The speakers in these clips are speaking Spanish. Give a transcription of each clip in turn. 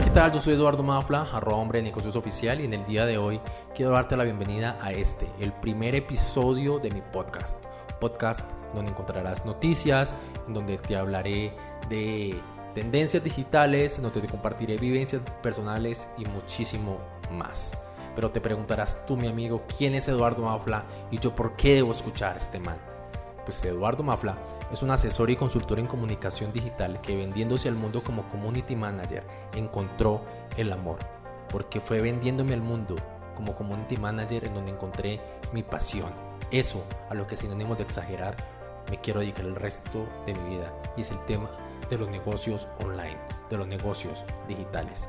Hola, ¿qué tal? Yo soy Eduardo Mafla, arroba hombre de negocios oficial y en el día de hoy quiero darte la bienvenida a este, el primer episodio de mi podcast. Podcast donde encontrarás noticias, donde te hablaré de tendencias digitales, donde te compartiré vivencias personales y muchísimo más. Pero te preguntarás tú, mi amigo, ¿quién es Eduardo Mafla y yo por qué debo escuchar a este man? Pues Eduardo Mafla es un asesor y consultor en comunicación digital que vendiéndose al mundo como community manager encontró el amor, porque fue vendiéndome al mundo como community manager en donde encontré mi pasión. Eso, a lo que sinónimo de exagerar, me quiero dedicar el resto de mi vida y es el tema de los negocios online, de los negocios digitales.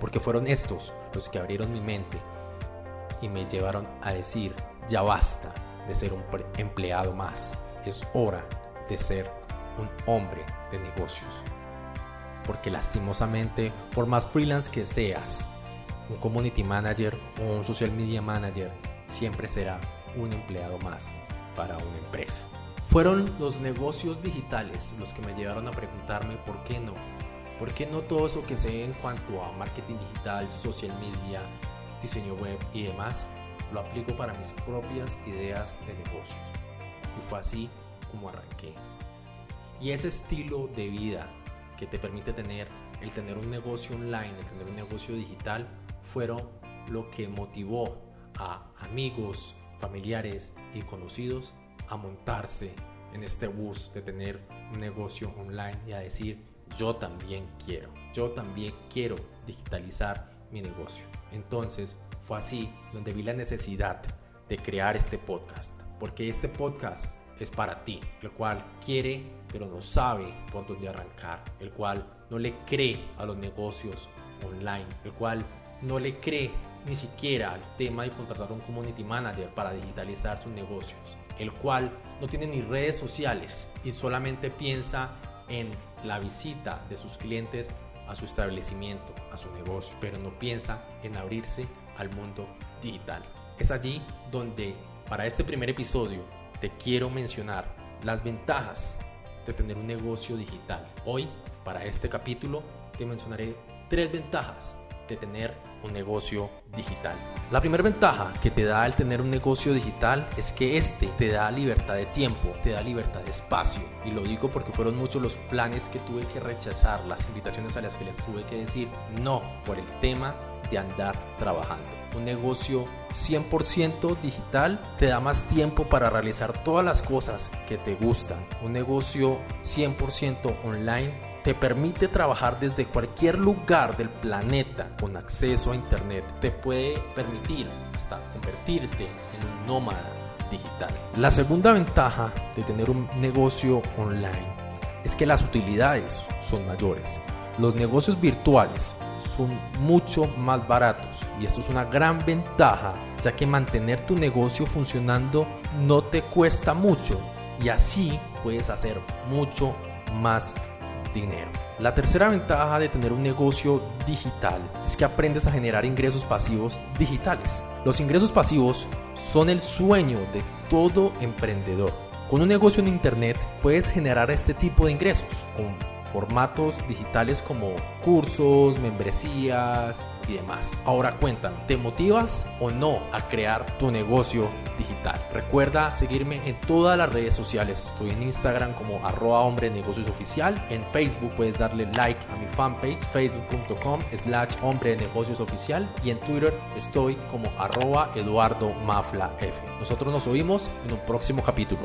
Porque fueron estos los que abrieron mi mente y me llevaron a decir, ya basta de ser un empleado más, es hora de ser un hombre de negocios. Porque lastimosamente, por más freelance que seas, un community manager o un social media manager siempre será un empleado más para una empresa. Fueron los negocios digitales los que me llevaron a preguntarme por qué no. ¿Por qué no todo eso que sé en cuanto a marketing digital, social media, diseño web y demás, lo aplico para mis propias ideas de negocios? Y fue así como arranqué. Y ese estilo de vida que te permite tener el tener un negocio online, el tener un negocio digital, fueron lo que motivó a amigos, familiares y conocidos a montarse en este bus de tener un negocio online y a decir, yo también quiero, yo también quiero digitalizar mi negocio. Entonces fue así donde vi la necesidad de crear este podcast, porque este podcast es para ti, el cual quiere pero no sabe por dónde arrancar, el cual no le cree a los negocios online, el cual no le cree ni siquiera al tema de contratar un community manager para digitalizar sus negocios, el cual no tiene ni redes sociales y solamente piensa en la visita de sus clientes a su establecimiento, a su negocio, pero no piensa en abrirse al mundo digital. Es allí donde para este primer episodio te quiero mencionar las ventajas de tener un negocio digital. Hoy, para este capítulo, te mencionaré tres ventajas de tener un negocio digital. La primera ventaja que te da el tener un negocio digital es que este te da libertad de tiempo, te da libertad de espacio. Y lo digo porque fueron muchos los planes que tuve que rechazar, las invitaciones a las que les tuve que decir no por el tema de andar trabajando. Un negocio 100% digital te da más tiempo para realizar todas las cosas que te gustan. Un negocio 100% online te permite trabajar desde cualquier lugar del planeta con acceso a internet. Te puede permitir hasta convertirte en un nómada digital. La segunda ventaja de tener un negocio online es que las utilidades son mayores. Los negocios virtuales son mucho más baratos y esto es una gran ventaja ya que mantener tu negocio funcionando no te cuesta mucho y así puedes hacer mucho más dinero. La tercera ventaja de tener un negocio digital es que aprendes a generar ingresos pasivos digitales. Los ingresos pasivos son el sueño de todo emprendedor. Con un negocio en internet puedes generar este tipo de ingresos con formatos digitales como cursos, membresías demás. Ahora cuéntame, ¿te motivas o no a crear tu negocio digital? Recuerda seguirme en todas las redes sociales. Estoy en Instagram como arroba hombre negocios oficial. En Facebook puedes darle like a mi fanpage facebook.com slash hombre negocios oficial y en Twitter estoy como arroba eduardo mafla f. Nosotros nos oímos en un próximo capítulo.